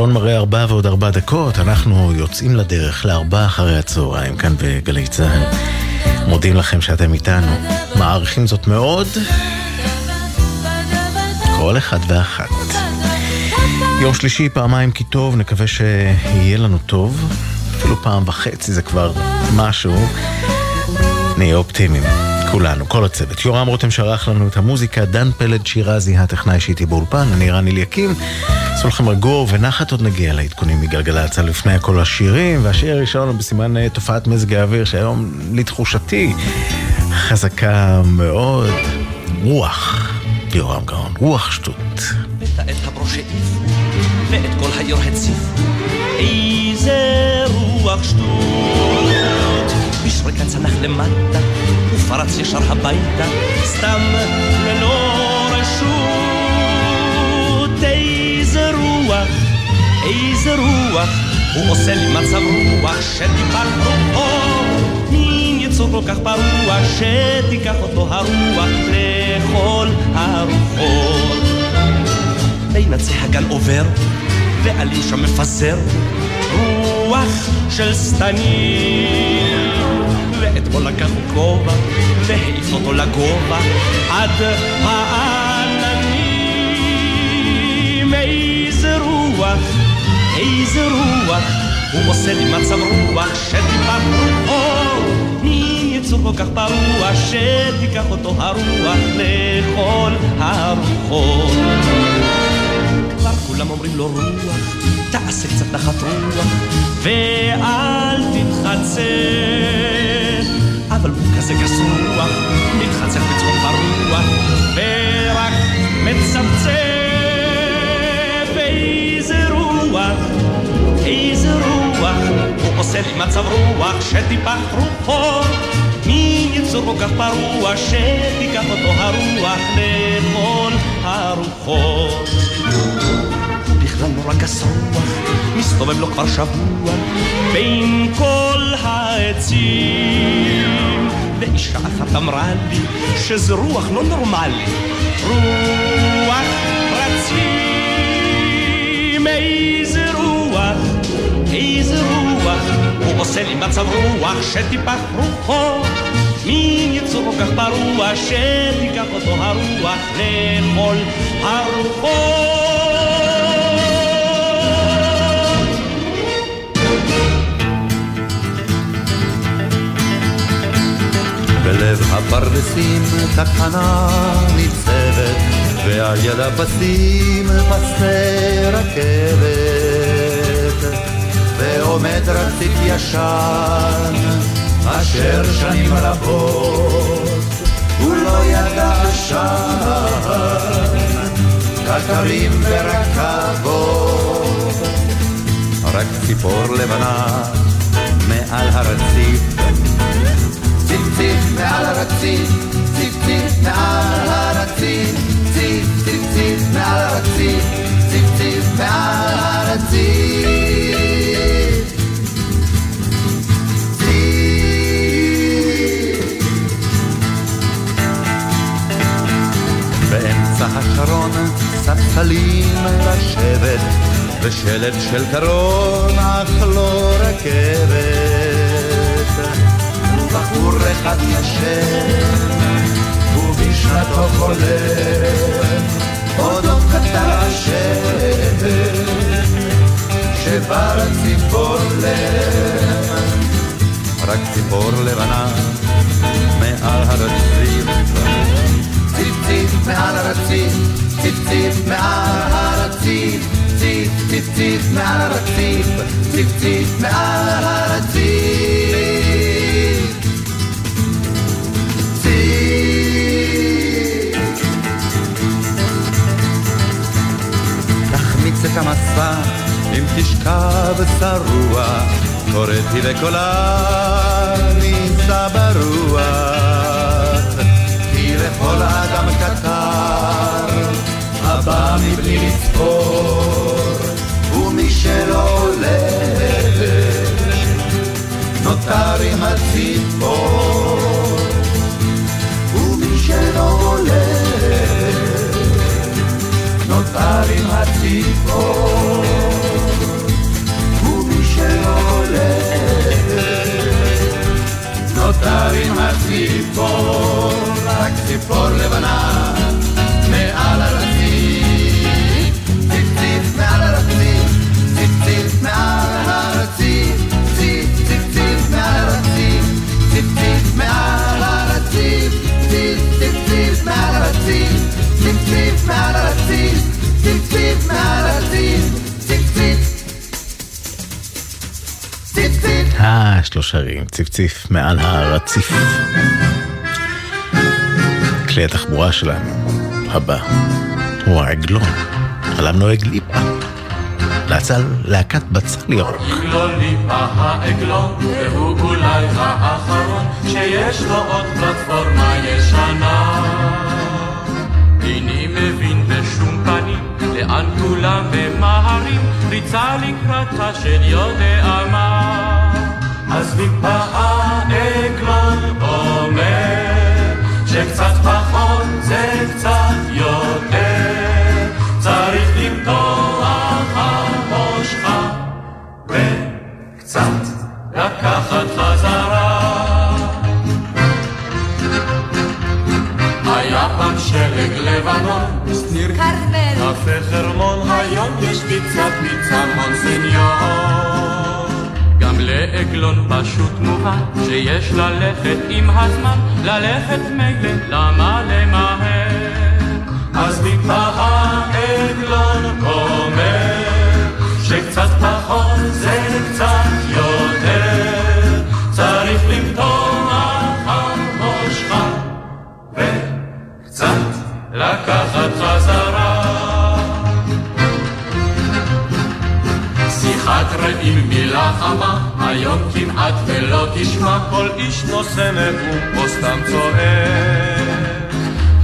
השעון מראה ארבע ועוד ארבע דקות, אנחנו יוצאים לדרך לארבע אחרי הצהריים כאן בגלי צה"ל. מודים לכם שאתם איתנו, מעריכים זאת מאוד. כל אחד ואחת. יום שלישי, פעמיים כי טוב, נקווה שיהיה לנו טוב. אפילו פעם וחצי זה כבר משהו. נהיה אופטימיים. כולנו, כל הצוות. יורם רותם שערך לנו את המוזיקה, דן פלד שירזי, הטכנאי שאיתי באולפן, אני רן אליקים. עשו לכם רגוע ונחת עוד נגיע לעדכונים מגלגלצ על לפני הכל השירים, והשיר הראשון הוא בסימן אה, תופעת מזג האוויר, שהיום, לתחושתי, חזקה מאוד. רוח, יורם גאון, רוח שטות. כל איזה רוח שטות. בשריקה צנח למטה, ופרץ ישר הביתה, סתם ללא רשות. איזה רוח, איזה רוח, הוא עושה לי מצב רוח שטיפח רוחו. מין יצור כל כך פרוע, שתיקח אותו הרוח לכל הרוחות. בין עצי הגן עובר, ועלים שם מפזר, רוח של שטנים. ואתמול לקח כובע, והעיף אותו לגובה, עד העננים. איזה רוח, איזה רוח, הוא עושה לי מצב רוח, שטיפת רוחו. יצור כל כך פרוע, שתיקח אותו הרוח לכל הרוחות. כבר כולם אומרים לו רוח, תעשה קצת נחת רוח, ואל תתחצה. אבל הוא כזה גס רוח, מתחצף בצחוק ברוח, ורק מצמצם. איזה רוח, איזה רוח, הוא עושה לי מצב רוח, שטיפח רוחו. מין יצור כל כך פרוע, שתיקח אותו הרוח לכל הרוחות. בכלל נורא גס רוח, מסתובב לו כבר שבוע בין כל העצים. ואישה אחת אמרה לי שזה רוח לא נורמלי, רוח רצים. איזה רוח, איזה רוח, הוא עושה לי מצב רוח שטיפח רוחו. מין יצור כל כך פרוע, שתיקח אותו הרוח לכל הרוחות. בלב הפרדסים תחנה ניצבת, ועל יד הפסים פסי רכבת, ועומד רציף ישן, אשר שנים רבות הוא לא ידע עשן, קטרים ורכבות, רק ציפור לבנה מעל הרציף. ציף ציף מעל הרציף, ציף ציף מעל הרציף, ציף ציף ציף מעל הרציף, ציף ציף מעל הרציף. באמצע השרון ספסלים לשבת ושלט של קרון אך לא רכבת אחד ישן, ובשנתו חולם, אודו קטן השם, שבר ציפור לב, רק ציפור לבנה מעל הרציף, ציף ציף מעל הרציף, ציף ציף מעל הרציף, ציף ציף ציף מעל הרציף, ציף ציף מעל הרציף. המסע אם תשכב שרוע, קוראתי וקולה נישא ברוח. כי לכל אדם קטר הבא מבלי לצפור, ומי שלא עולה נותר עם הציפור. ומי שלא עולה עבר עם הציפור, ומי שלא הולך, נותר עם הציפור, רק ציפור לבנה מעל הרציף, ציפציף מעל הרציף, ציפציף מעל הרציף, ציפציף מעל הרציף, ציפציף מעל הרציף, ציפציף מעל הרציף, ציפציף מעל הרציף אה, יש לו שרים, ציפציף מעל הרציף. כלי התחבורה שלנו, הבא, הוא העגלון, עליו נוהג ליפה. להצל להקת בצל ירוק. עגלון ליפה העגלון, והוא אולי האחרון, שיש לו עוד פלטפורמה ישנה. איני מבין בשום פנים, לאן כולם ממהרים, ריצה לקראתה של יודע מה. אז ליפה העגלון אומר, שקצת פחות זה קצת יותר, צריך למתוח המושכה, וקצת לקחת חזרה. היה פעם שלג לבנון, שניר קפה חרמון, היום יש פיצת פיצה מונסניור. לעגלון פשוט מובן, שיש ללכת עם הזמן, ללכת מילא, למה למהר? אז ליפה העגלון אומר, שקצת פחות זה קצת יותר, צריך למתוח המושכה, וקצת לקחת חזרה. שיחת רעים מילה חמה, היום כמעט ולא תשמע, כל איש נושא נאום או סתם צועק.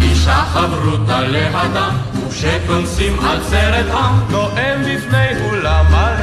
אישה חברותה לאדם, וכשכונסים על סרט עם, נואם בפני אולם מלא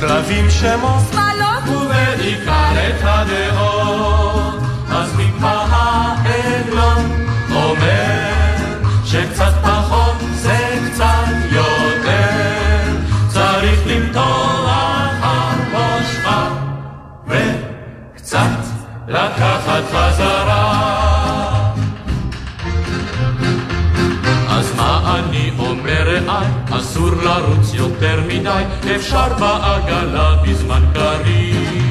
כלבים שמות שמאלות ובעיקר את הדעות. אז מפה העגלון אומר שקצת פחות זה קצת יותר, צריך למתוח המושכה וקצת לקחת חזרה. אז מה אני אומר רעי, אסור לרוץ יותר מדי, אפשר בעגלה בזמן קריב.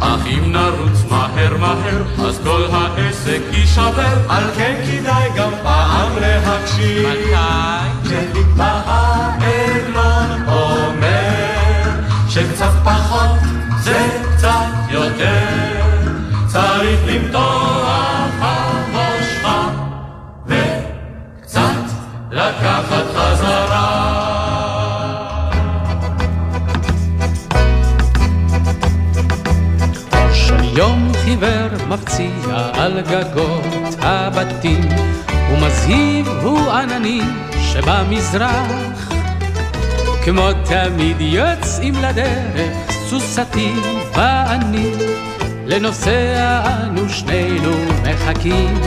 אך אם נרוץ מהר מהר, אז כל העסק יישבר, על כן כדאי גם פעם להקשיב. מתי? כשליפה העגלון אומר, שקצת יום חיוור מפציע על גגות הבתים, ומזהיב הוא ענני שבמזרח. כמו תמיד יוצאים לדרך סוסתי ואני, לנוסע אנו שנינו מחכים.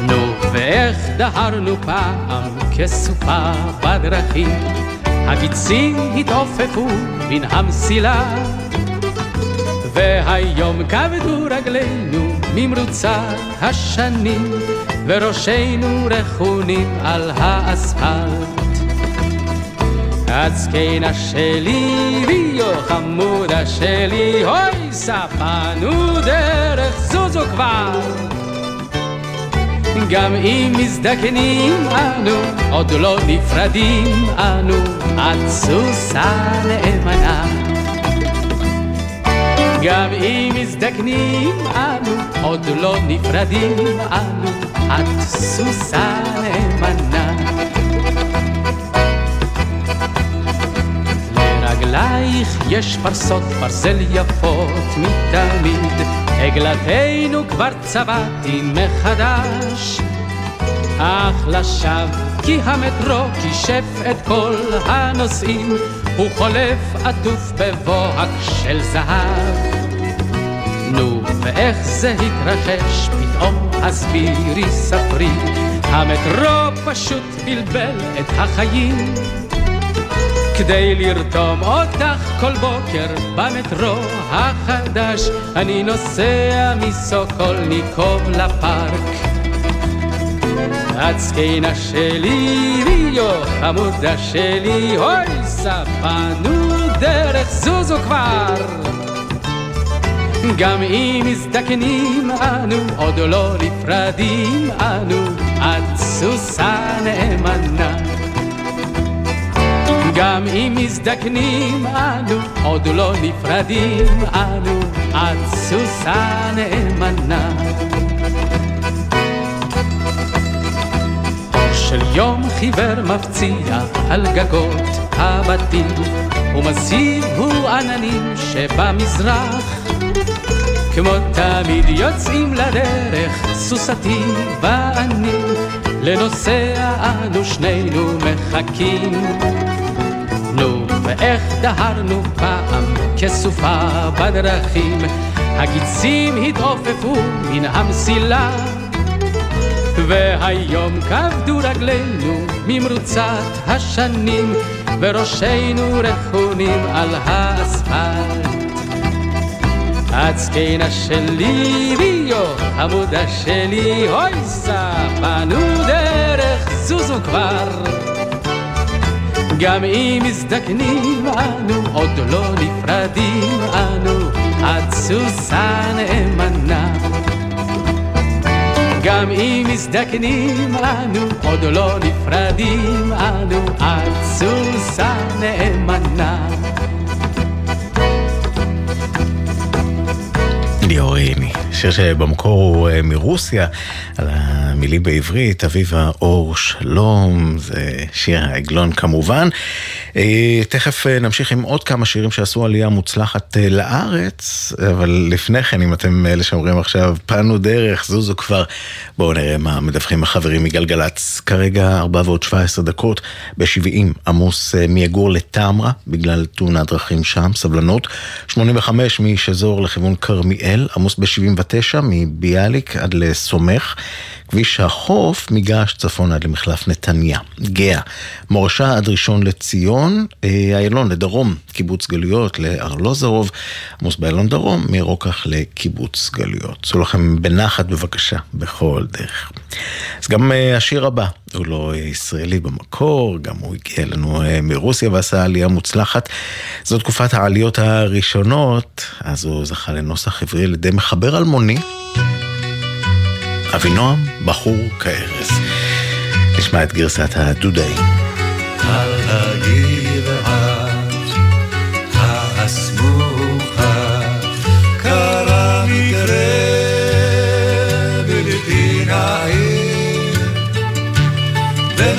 נו, ואיך דהרנו פעם כסופה בדרכים, הגיצים התעופפו מן המסילה. והיום כבדו רגלינו ממרוצת השנים, וראשינו רכונים על האספלט. הצקנה שלי ויו חמודה שלי, אוי ספנו דרך זוזו כבר. גם אם מזדקנים אנו, עוד לא נפרדים אנו, את סוסה נאמנה. גם אם מזדקנים אנו, עוד לא נפרדים אנו, את סוסה נאמנה. עלייך יש פרסות ברזל יפות מתמיד, עגלתנו כבר צבעתי מחדש. אך לשווא כי המטרו כישף את כל הנוסעים, הוא חולף עטוף בבוהק של זהב. נו, ואיך זה התרחש פתאום, הסבירי, ספרי, המטרו פשוט בלבל את החיים. כדי לרתום אותך כל בוקר במטרו החדש, אני נוסע מסוקולניקוב לפארק. את זקנה שלי, ויו חמודה שלי, אוי ספנו דרך זוזו כבר. גם אם מזדקנים אנו, עוד לא נפרדים אנו, את סוסה נאמנה. גם אם מזדקנים אנו, עוד לא נפרדים אנו, את סוסה נאמנה. של יום חיוור מפציע על גגות הבתים, ומזהיר הוא עננים שבמזרח. כמו תמיד יוצאים לדרך, סוסתי ואני, לנוסע אנו שנינו מחכים. נו, ואיך דהרנו פעם כסופה בדרכים, הגיצים התעופפו מן המסילה. והיום כבדו רגלינו ממרוצת השנים, וראשינו רכונים על האספלט. זקנה שלי, ויו, חמודה שלי, אוי ספנו דרך, זוזו כבר. גם אם מזדקנים אנו, עוד לא נפרדים אנו, את סוסה נאמנה. גם אם מזדקנים אנו, עוד לא נפרדים אנו, את סוסה נאמנה. ליאור עיני, שיר שבמקור הוא אה, מרוסיה, על המילים בעברית, אביבה אור שלום, זה שיר העגלון כמובן. אה, תכף אה, נמשיך עם עוד כמה שירים שעשו עלייה מוצלחת לארץ, אבל לפני כן, אם אתם אלה שאומרים עכשיו, פנו דרך, זוזו כבר, בואו נראה מה מדווחים החברים מגלגלצ. כרגע 4 ועוד 17 דקות, ב-70 עמוס מיגור לטמרה, בגלל תאונת דרכים שם, סבלנות. 85 משזור לכיוון כרמיאל, עמוס ב-79 מביאליק עד לסומך. כביש החוף מגעש צפון עד למחלף נתניה, גאה, מורשה עד ראשון לציון, איילון לדרום, קיבוץ גלויות לארלוזרוב, עמוס באיילון דרום, מרוקח לקיבוץ גלויות. צאו לכם בנחת בבקשה, בכל דרך. אז גם השיר הבא, הוא לא ישראלי במקור, גם הוא הגיע לנו מרוסיה ועשה עלייה מוצלחת. זו תקופת העליות הראשונות, אז הוא זכה לנוסח עברי על ידי מחבר אלמוני. אבינועם, בחור כארז. נשמע את גרסת הדודאי. על הגבעה הסמוכה קרה מקרה בלתי נעיר בין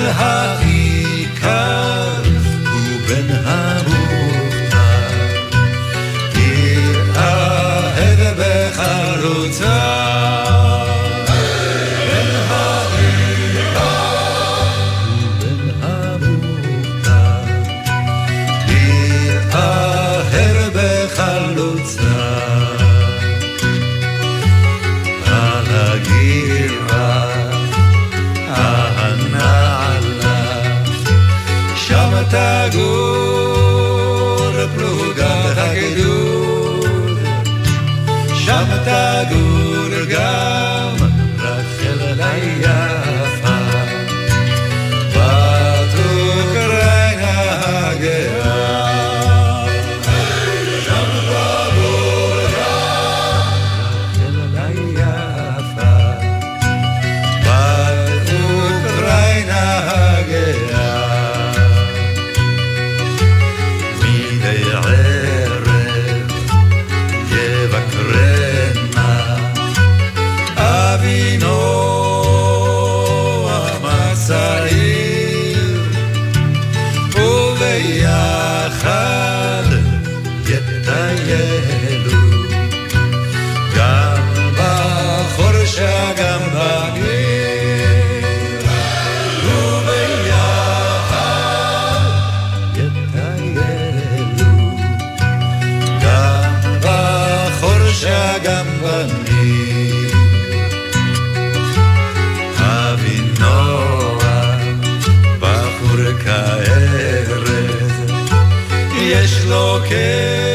לא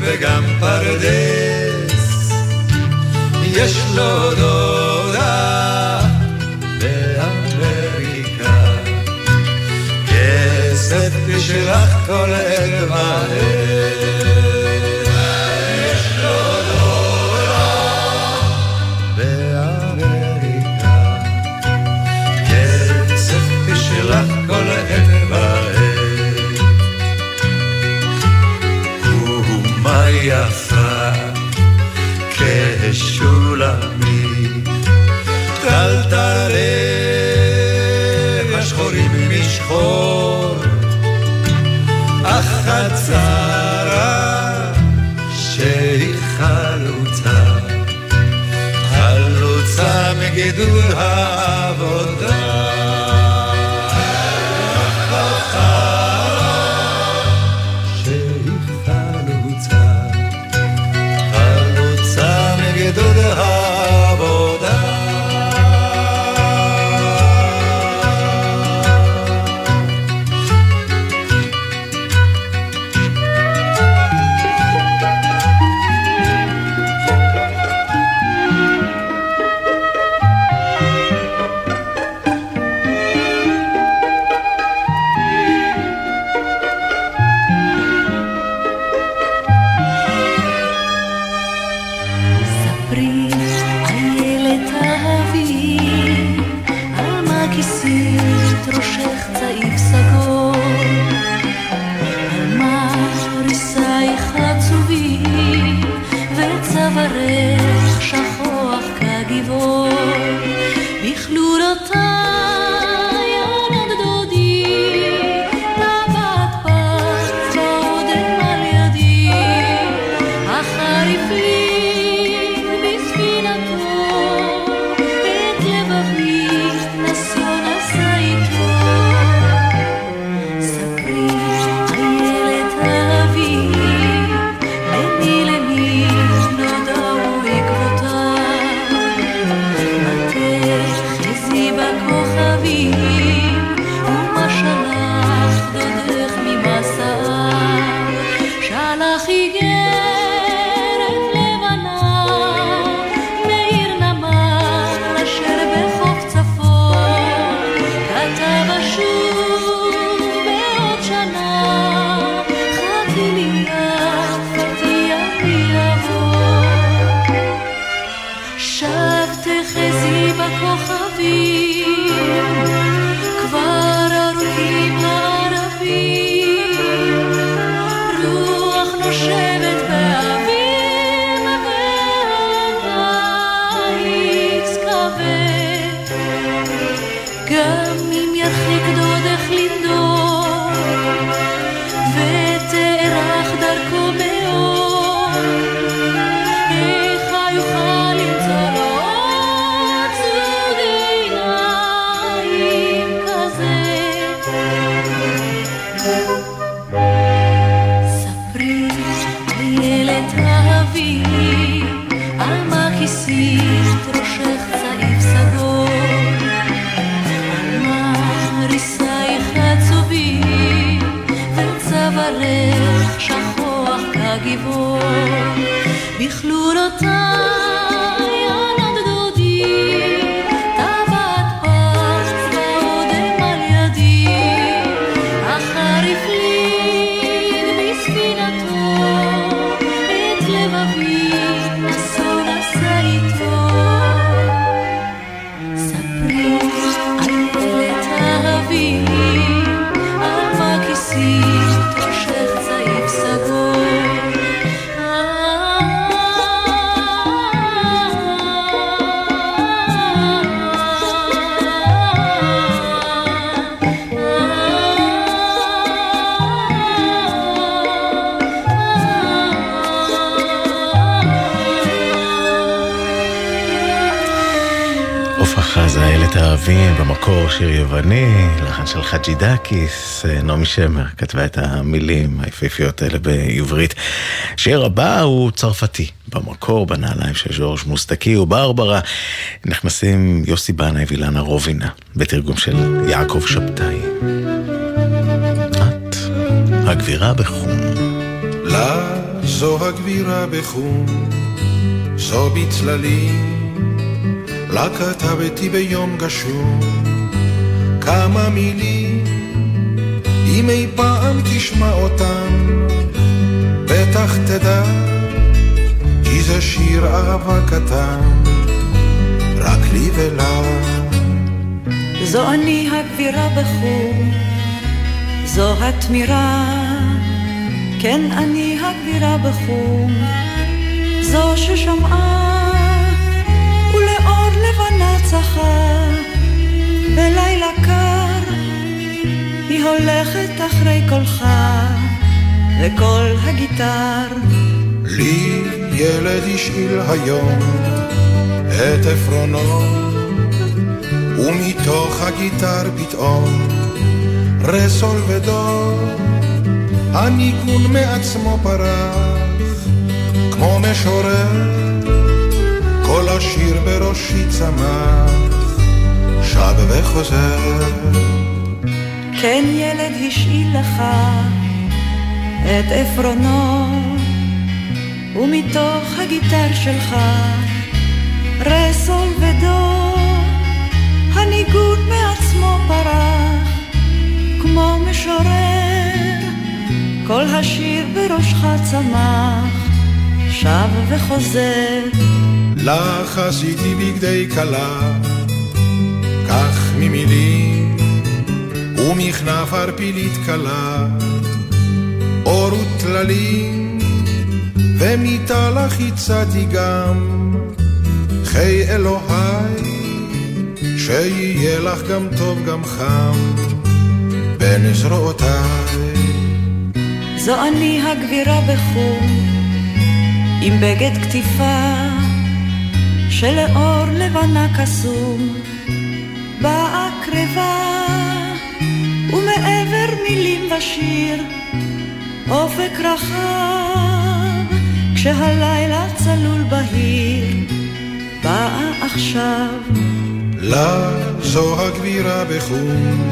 וגם פרדס, יש לו דודה באמריקה. כסף בשבילך כל ערב הערב see. ערבים, במקור שיר יווני, לחן של חאג'י דאקיס, אה, נעמי שמר כתבה את המילים היפהפיות האלה בעברית. שיר הבא הוא צרפתי, במקור, בנעליים של ז'ורג' מוסטקי וברברה. נכנסים יוסי בנאי ואילנה רובינה, בתרגום של יעקב שבתאי. את, הגבירה בחום. לה זו הגבירה בחום, זו בצללים. לה כתבתי ביום גשום כמה מילים, אם אי פעם תשמע אותם, בטח תדע, כי זה שיר אהבה קטן, רק לי ולה. זו אני הגבירה בחור, זו התמירה, כן אני הגבירה בחור, זו ששמעה לבנה צחה, בלילה קר היא הולכת אחרי קולך וקול הגיטר. לי ילד השאיל היום את עפרונו ומתוך הגיטר פתאום רסול ודור הניגון מעצמו פרח כמו משורר כל השיר בראשי צמח שב וחוזר. כן ילד השאיל לך את עפרונו ומתוך הגיטר שלך רסול ודור הניגון מעצמו פרח כמו משורר. כל השיר בראשך צמח שב וחוזר לך עשיתי בגדי כלה כך ממילים ומכנף ערפילית קלה אור וטללים ומיטה לך הצעתי גם חיי אלוהי שיהיה לך גם טוב גם חם בין זרועותיי. זו אני הגבירה בחום עם בגד כתיפה שלאור לבנה קסום באה קרבה ומעבר מילים ושיר אופק רחב כשהלילה צלול בהיר באה עכשיו. לה זו הגבירה בחום,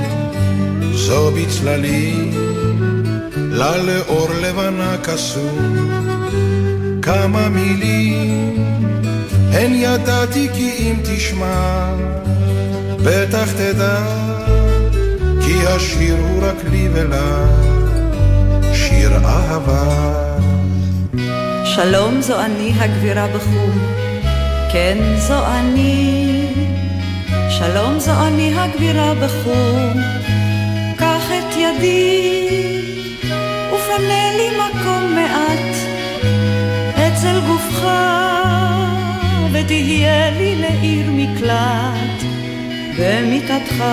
זו בצללים, לה לאור לבנה קסום, כמה מילים, הן ידעתי כי אם תשמע, בטח תדע, כי השיר הוא רק לי ולה, שיר אהבה. שלום זו אני הגבירה בחום, כן זו אני. שלום זו אני הגבירה בחום, קח את ידי ופנה לי מקום מעט אצל גופך ותהיה לי לעיר מקלט במיטתך.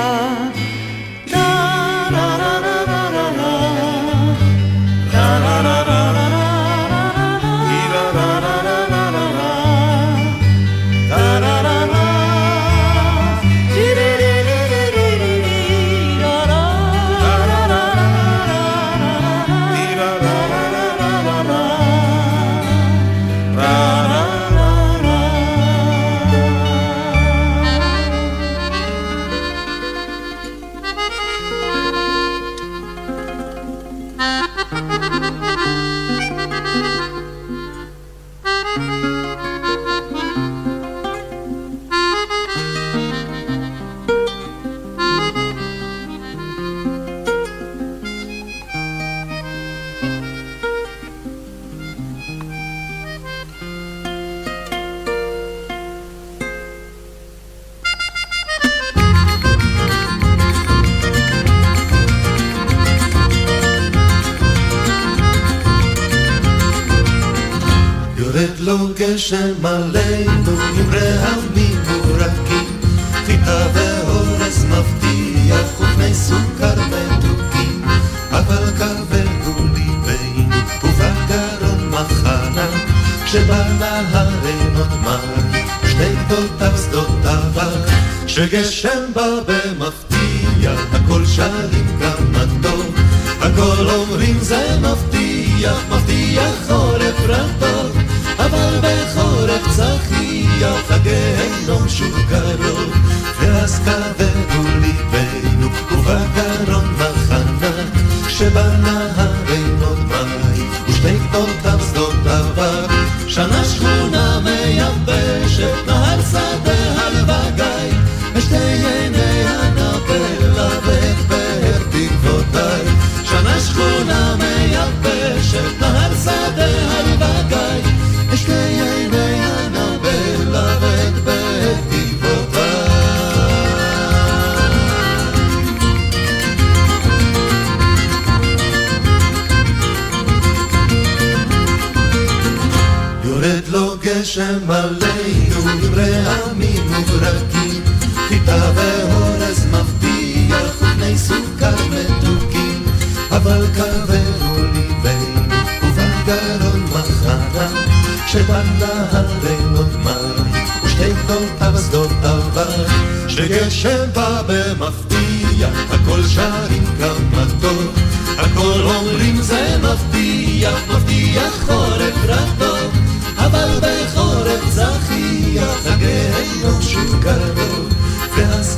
לו גשם עלינו עם רעמים מורקים, חיטה ואורז מבטיח ופני סוכר מתוקים, אבל כבדו ליבנו ובגרון מחנה, שבנהרנו מים שני גדותיו שדות אבק, שגשם בא במפתיע, הכל שרים גם הטוב, הכל אומרים זה מבטיח, מבטיח חורף רטוב, אבל בחורף צחיח הגיהנום שוב קרוב, ואז כבדו ליבנו ובגרון מחנה, שבנהרי גדותיו שדות עבר, שנה שכונה מייבשת, נהר שדה הלוואי, ושתי עיניה נבלה ואת באר תקוותיי, שנה שכונה מייבשת, נהר שדה הלוואי, ושתי גשם עלינו רעמים וברקים, חיטה ואורז מבטיח ובני סוכר מתוקים, אבל קרבנו ליבנו ובגרון מחנה, שבנהר לילות מים ושתי גדותיו שדות עבר, שגשם בא במפתיע, הכל שרים טוב, הכל אומרים זה מבטיח, מבטיח חורף רק טוב, אבל בחורף זכיח, הגהנום שוב קרוב, ואז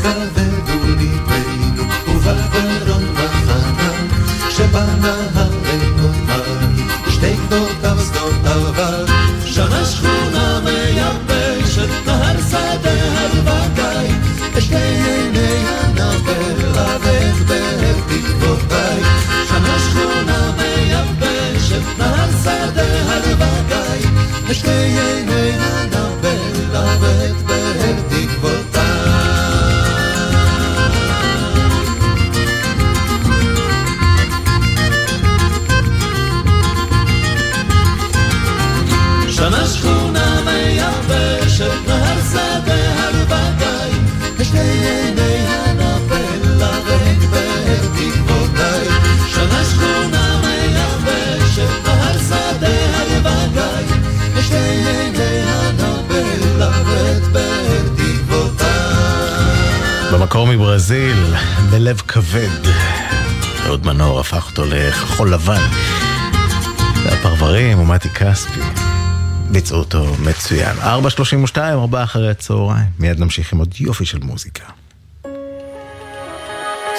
במקור מברזיל, בלב כבד. אהוד מנור הפך אותו לכחול לבן. והפרברים ומתי כספי ביצעו אותו מצוין. 4.32, 4 אחרי הצהריים. מיד נמשיך עם עוד יופי של מוזיקה.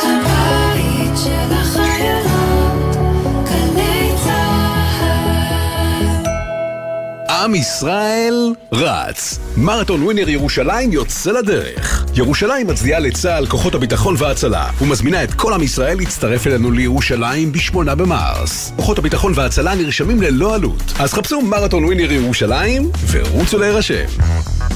הבית של עם ישראל רץ. מרתון ווינר ירושלים יוצא לדרך. ירושלים מצדיעה לצה"ל, כוחות הביטחון וההצלה, ומזמינה את כל עם ישראל להצטרף אלינו לירושלים ב-8 במרס. כוחות הביטחון וההצלה נרשמים ללא עלות. אז חפשו מרתון ווינר ירושלים ורוצו להירשם.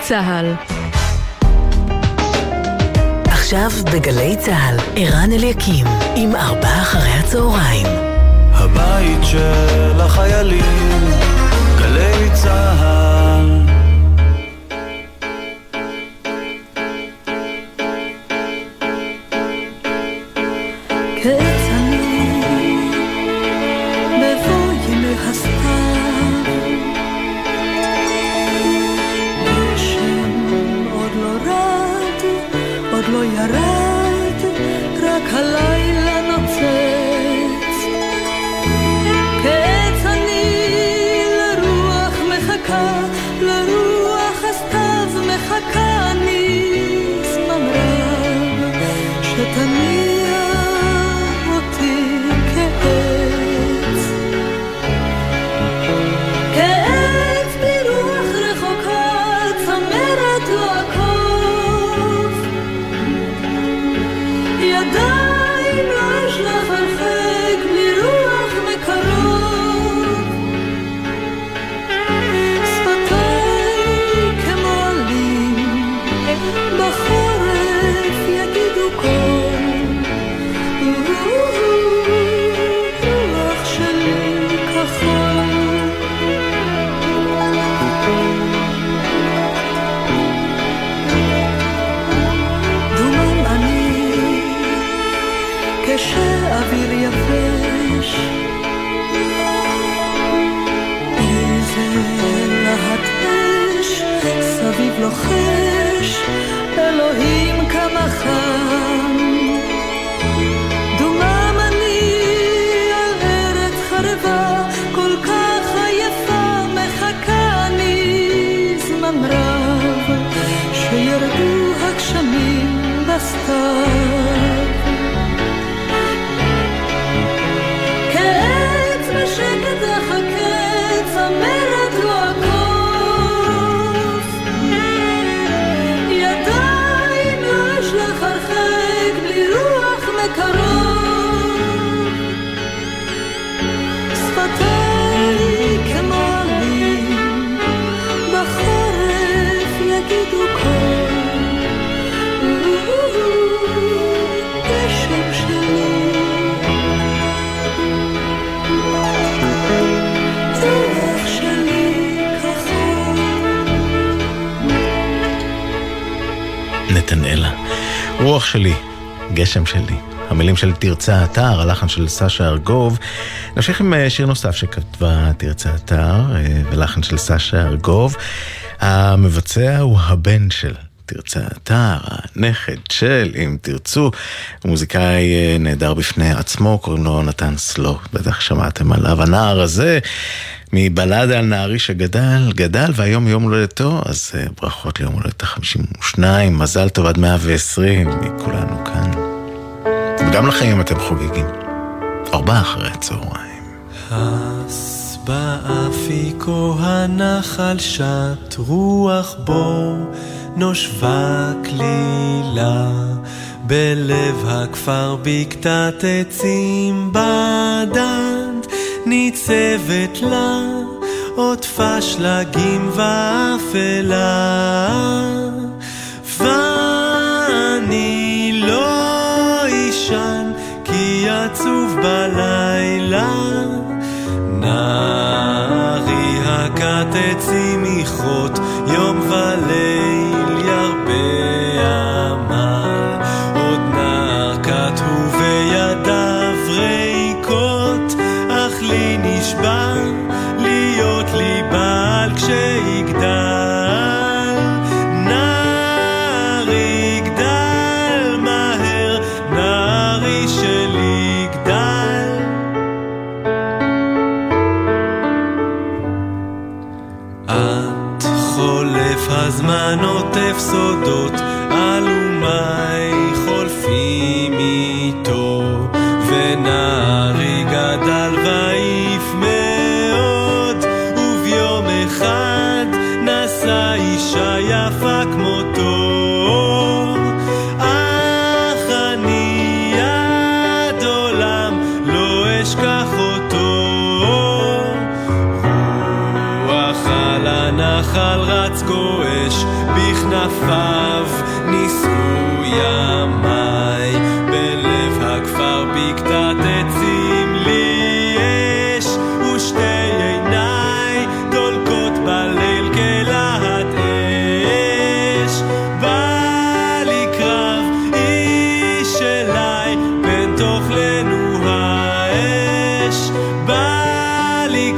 צה"ל. עכשיו בגלי צה"ל, ערן אליקים, עם ארבעה אחרי הצהריים. הבית של החיילים, גלי צה"ל. קץ לוחש, אלוהים כמה חם. דומם אני על ארץ חרבה, כל כך עייפה, מחכה אני זמן רב, שירדו הגשמים בסתיו. שלי, גשם שלי. המילים של תרצה אתר, הלחן של סשה ארגוב. נמשיך עם אה, שיר נוסף שכתבה תרצה אתר, אה, ולחן של סשה ארגוב. המבצע הוא הבן של תרצה אתר, הנכד של, אם תרצו, מוזיקאי אה, נהדר בפני עצמו, קוראים לו נתן סלו, בטח שמעתם עליו. הנער הזה, מבלדה על נערי שגדל, גדל, והיום יום הולדתו, אז אה, ברכות ליום הולדת ה-52, מזל טוב עד 120, מכולנו כאן. וגם לכם אם אתם חוגגים. ארבעה אחרי הצהריים. באפיקו הנחל שט רוח בו נושבה כלילה בלב הכפר בקתת עצים בדד ניצבת לה עוטפה שלגים ואפלה. ואני לא אישן כי עצוב בלילה. נערי הכת יכרות יום וליל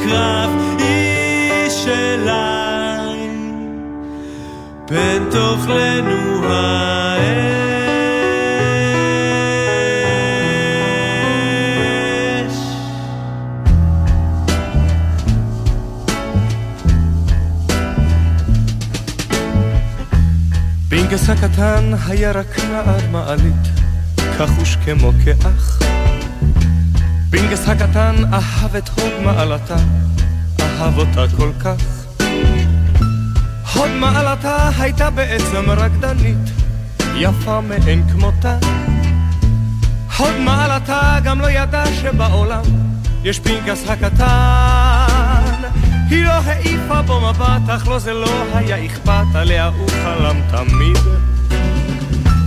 בא לי קרב איש אליי בין תאכלנו האש פינקס הקטן היה רק נער מעלית, כחוש כמו כאח. פינקס הקטן אהב את הוד מעלתה, אהב אותה כל כך. הוד מעלתה הייתה בעצם רקדנית, יפה מאין כמותה. הוד מעלתה גם לא ידע שבעולם יש פנקס הקטן. היא לא העיפה בו מבט, אך לו זה לא היה אכפת, עליה הוא חלם תמיד.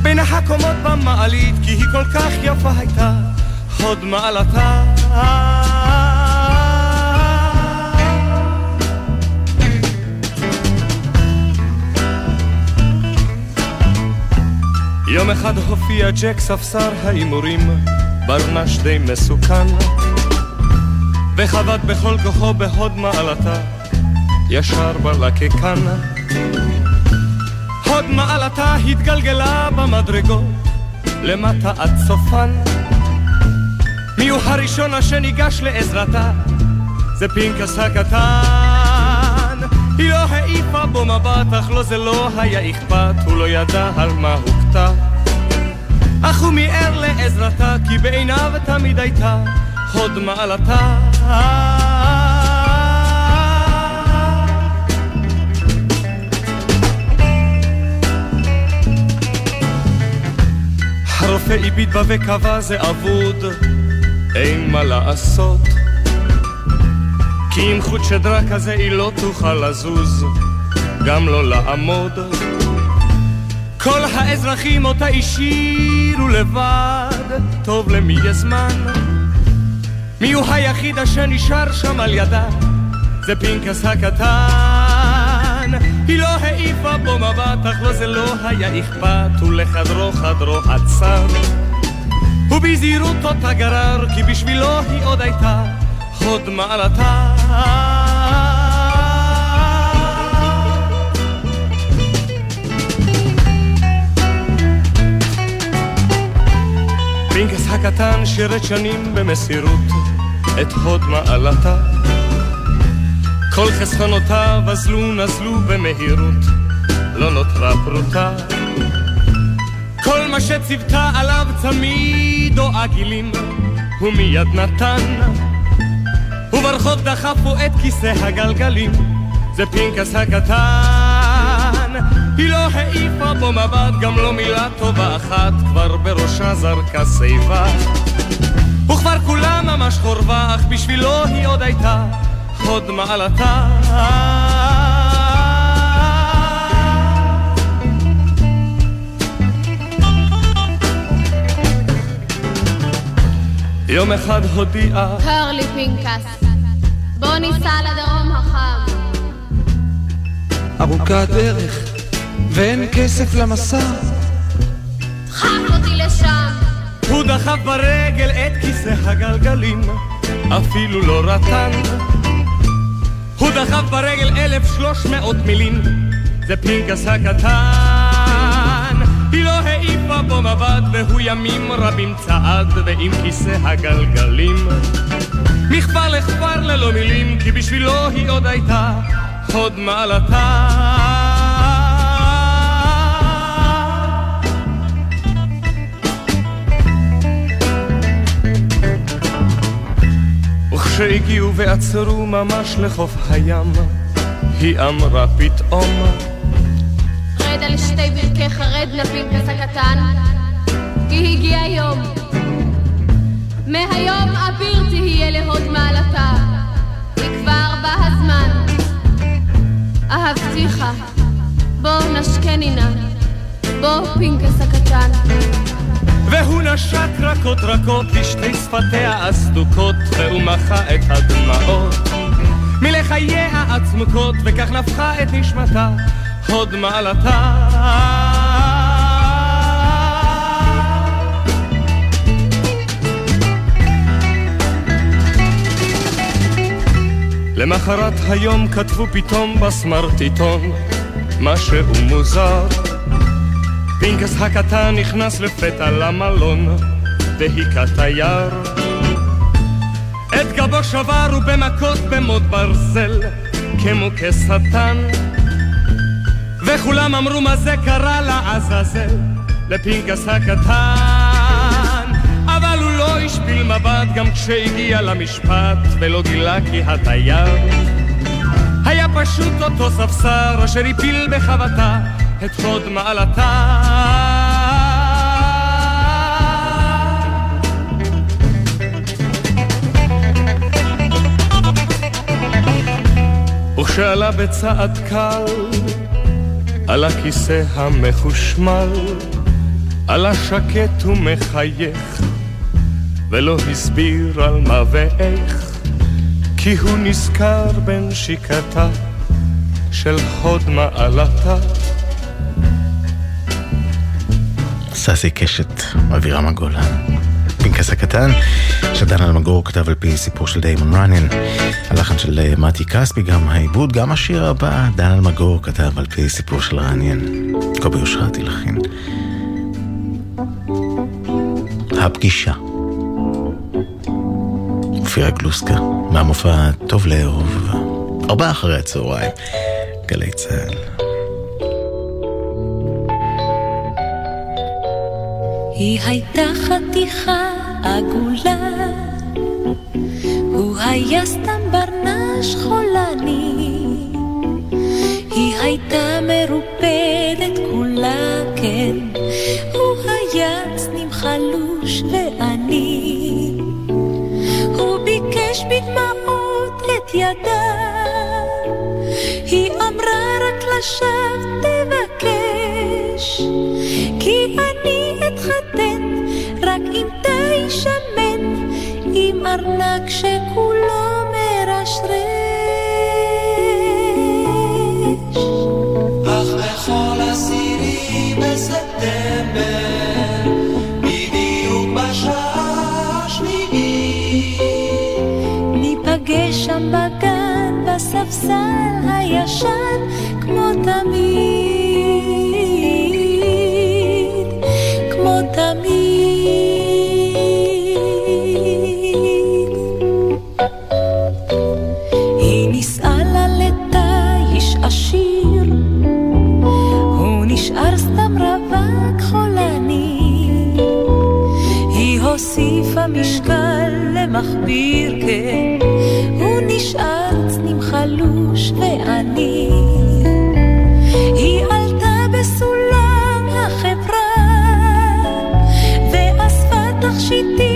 בין הקומות במעלית, כי היא כל כך יפה הייתה, הוד מעלתה. יום אחד הופיע ג'ק ספסר ההימורים, ברנש די מסוכן, וחבט בכל כוחו בהוד מעלתה, ישר בלקקן. הוד מעלתה התגלגלה במדרגות, למטה עד סופן. מי הוא הראשון אשר ניגש לעזרתה? זה פנקס הקטן. היא לא העיפה בו מבט, אך לו זה לא היה אכפת, הוא לא ידע על מה הוכתה. אך הוא מיהר לעזרתה, כי בעיניו תמיד הייתה הוד מעלתה. הרופא הביט בה וקבע זה אבוד, אין מה לעשות. כי עם חוט שדרה כזה היא לא תוכל לזוז, גם לא לעמוד. כל האזרחים אותה השאירו לבד, טוב למי יש זמן? מי הוא היחיד אשר נשאר שם על ידה? זה פנקס הקטן. היא לא העיפה בו מבט, אך לו זה לא היה אכפת, ולחדרו חדרו עצר. ובזהירות אותה גרר, כי בשבילו היא עוד הייתה הוד מעלתה. פינקס הקטן שירת שנים במסירות את הוד מעלתה. כל חסכונותיו אזלו נזלו במהירות, לא נותרה פרוטה. כל מה שציוותה עליו צמיד או עגילים, הוא מיד נתן. וברחוב דחפו את כיסא הגלגלים, זה פנקס הקטן. היא לא העיפה בו מבט, גם לא מילה טובה אחת, כבר בראשה זרקה שיבה. וכבר כולה ממש חורבה, אך בשבילו היא עוד הייתה הוד מעלתה. יום אחד הודיעה קר לי פנקס, בוא ניסע לדרום החם. ארוכה הדרך, ואין כסף למסע. דחף אותי לשם. הוא דחף ברגל את כיסא הגלגלים, אפילו לא רטן. הוא דחף ברגל אלף שלוש מאות מילים, זה פנקס הקטן. העיפה בו מבט, והוא ימים רבים צעד, ועם כיסא הגלגלים. מכפר לכפר ללא מילים, כי בשבילו היא עוד הייתה הוד מעלתה. וכשהגיעו ועצרו ממש לחוף הים, היא אמרה פתאום, רד על שתי ברכיך, רד לפנקס הקטן, כי הגיע יום. מהיום אביר תהיה להוד מעלתה, כי כבר בא הזמן. אהבתיך, בוא נשקני נא, בוא פנקס הקטן. והוא נשק רכות רכות לשתי שפתיה הסדוקות, והוא מחה את הדמעות. מלחייה הצמוקות, וכך נפחה את נשמתה, הוד מעלתה. למחרת היום כתבו פתאום בסמרטיטון משהו מוזר. פנקס הקטן נכנס לפתע למלון, והיכה תייר. את גבו שבר ובמכות במוט ברזל, כמו כשטן. וכולם אמרו מה זה קרה לעזאזל, לפנקס הקטן. אבל הוא לא השפיל מבט גם כשהגיע למשפט, ולא גילה כי התייר היה פשוט אותו ספסר אשר הפיל בחבטה את הוד מעלתה. וכשעלה בצעד קל על הכיסא המחושמל, עלה שקט ומחייך, ולא הסביר על מה ואיך, כי הוא נזכר בנשיקתה של הוד מעלתה. ססי קשת, אבירם הגולן. פנקס הקטן, שדן אלמגור כתב על פי סיפור של דיימון ראנין, הלחן של אה, מתי כספי, גם העיבוד, גם השיר הבא, דן אלמגור כתב על פי סיפור של ראנין. קובי אושרתי לכין. הפגישה. אופירה גלוסקה, מהמופע טוב לאהוב, ארבעה אחרי הצהריים, גלי צה"ל. היא הייתה חתיכה עגולה, היה סתם ברנש חולני. היא הייתה מרופדת כולה, כן, הוא היה צנים חלוש ועני. הוא ביקש בדמעות את ידה, היא אמרה רק לשווא תבקש, כי אני אתחתן רק אם תישמן עם ארנק שכולו בספסל הישן כמו תמיד, הוסיפה משקל למכביר, כן, הוא נשאר צנים חלוש ועני. היא עלתה בסולם החברה, ואספה תכשיטים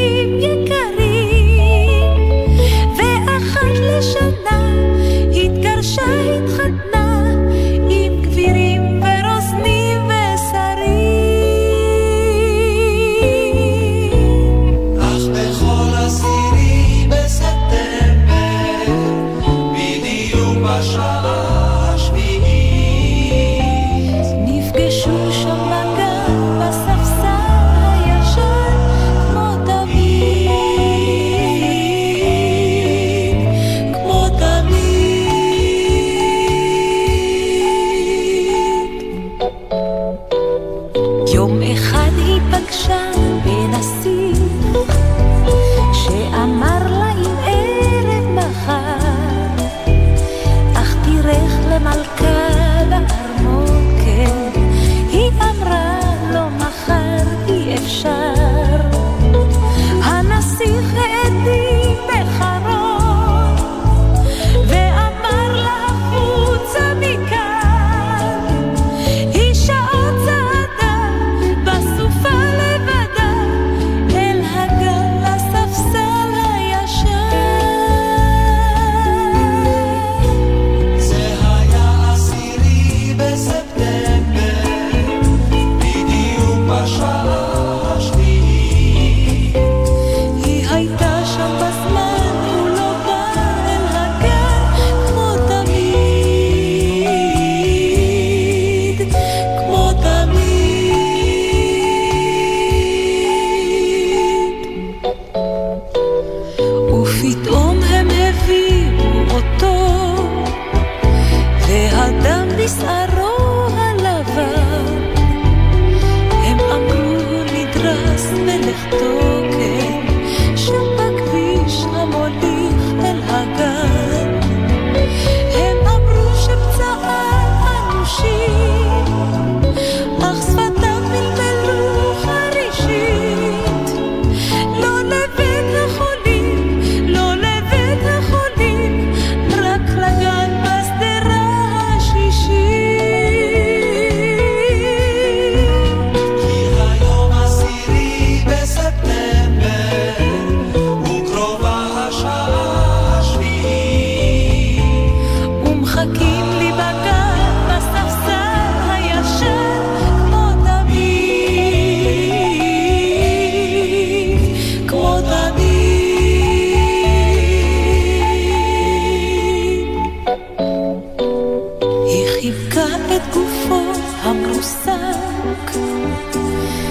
המרוסק,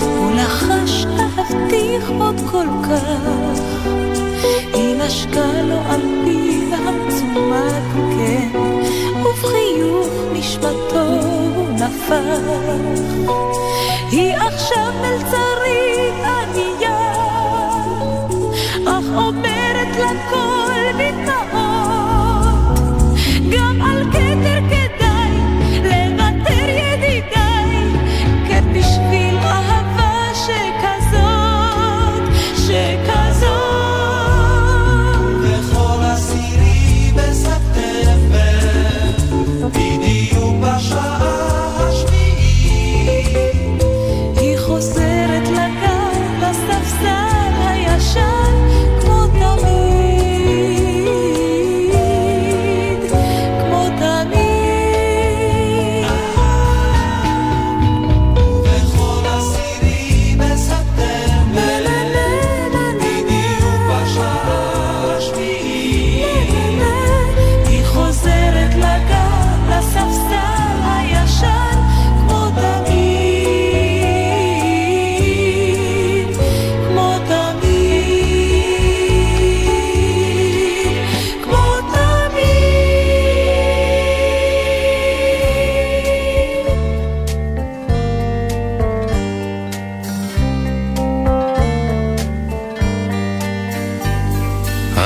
ולחש אהבתיך עוד כל כך. נשקה לו על פיו המצומק, כן, ובחיוך נשמתו הוא נפח. היא עכשיו מלצרית ענייה, אך אומרת לכל בדמעות,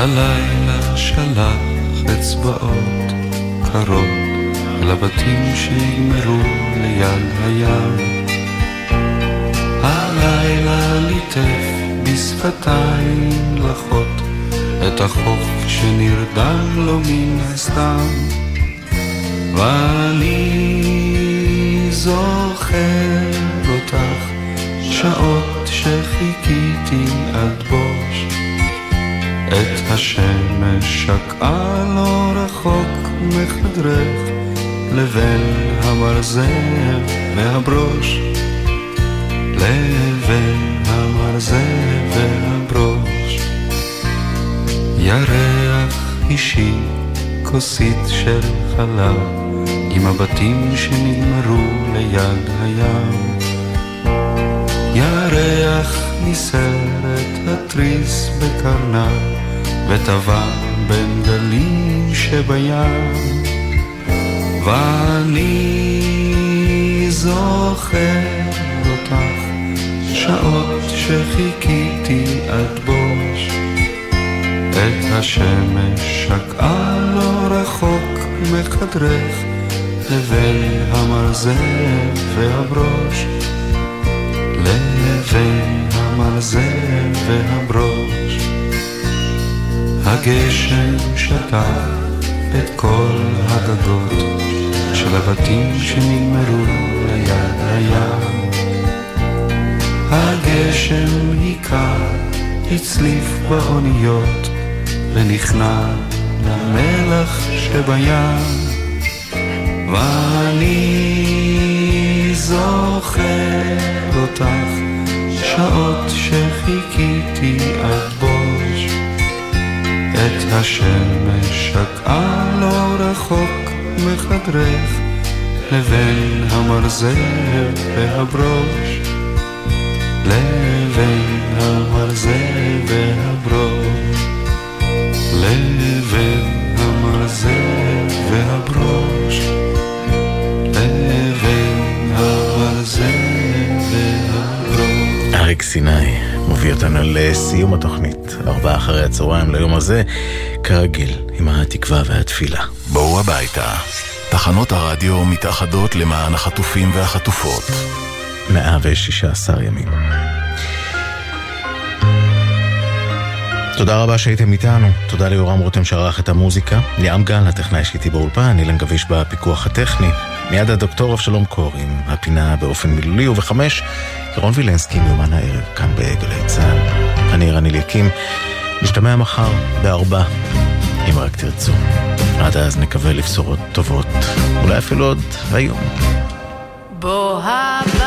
הלילה שלח אצבעות קרות אל הבתים שיגמרו ליד הים. הלילה ליטף בשפתיים לחות את החוף שנרדם לו מן הסתם. ואני זוכר אותך שעות שחיכיתי עד בוש את השמש שקעה לא רחוק מחדרך לבין המרזב והברוש לבין המרזב והברוש. ירח אישי כוסית של חלב עם הבתים שנגמרו ליד הים. ירח ניסרת התריס בקרנה וטבע בין גלים שבים. ואני זוכר אותך שעות שחיכיתי עד בוש. את השמש שקעה לא רחוק מחדרך לבין המרזב והברוש. לבין המרזב והברוש הגשם שטף את כל הגגות של הבתים שנגמרו ליד הים. הגשם היכה, הצליף באוניות ונכנע למלח שבים. ואני זוכר אותך שעות שחיכיתי עד את השמש שקעה לא רחוק מחדרך לבין המרזב והברוש. לבין המרזב והברוש. לבין המרזב והברוש. לבין המרזב והברוש. אריק סיני מביא אותנו לסיום התוכנית, ארבעה אחרי הצהריים ליום הזה, כרגיל, עם התקווה והתפילה. בואו הביתה. תחנות הרדיו מתאחדות למען החטופים והחטופות. 116 ימים. תודה רבה שהייתם איתנו, תודה ליורם רותם שערך את המוזיקה, ליאם גל, הטכנאי שאיתי באולפן, אילן גביש בפיקוח הטכני, מיד הדוקטור אבשלום קור עם הפינה באופן מילולי, ובחמש, ירון וילנסקי מיומן הערב, כאן בגלי צה"ל. אני רן אליקים, נשתמע מחר בארבע, אם רק תרצו. עד אז נקווה לבשורות טובות, אולי אפילו עוד היום. בוא הבא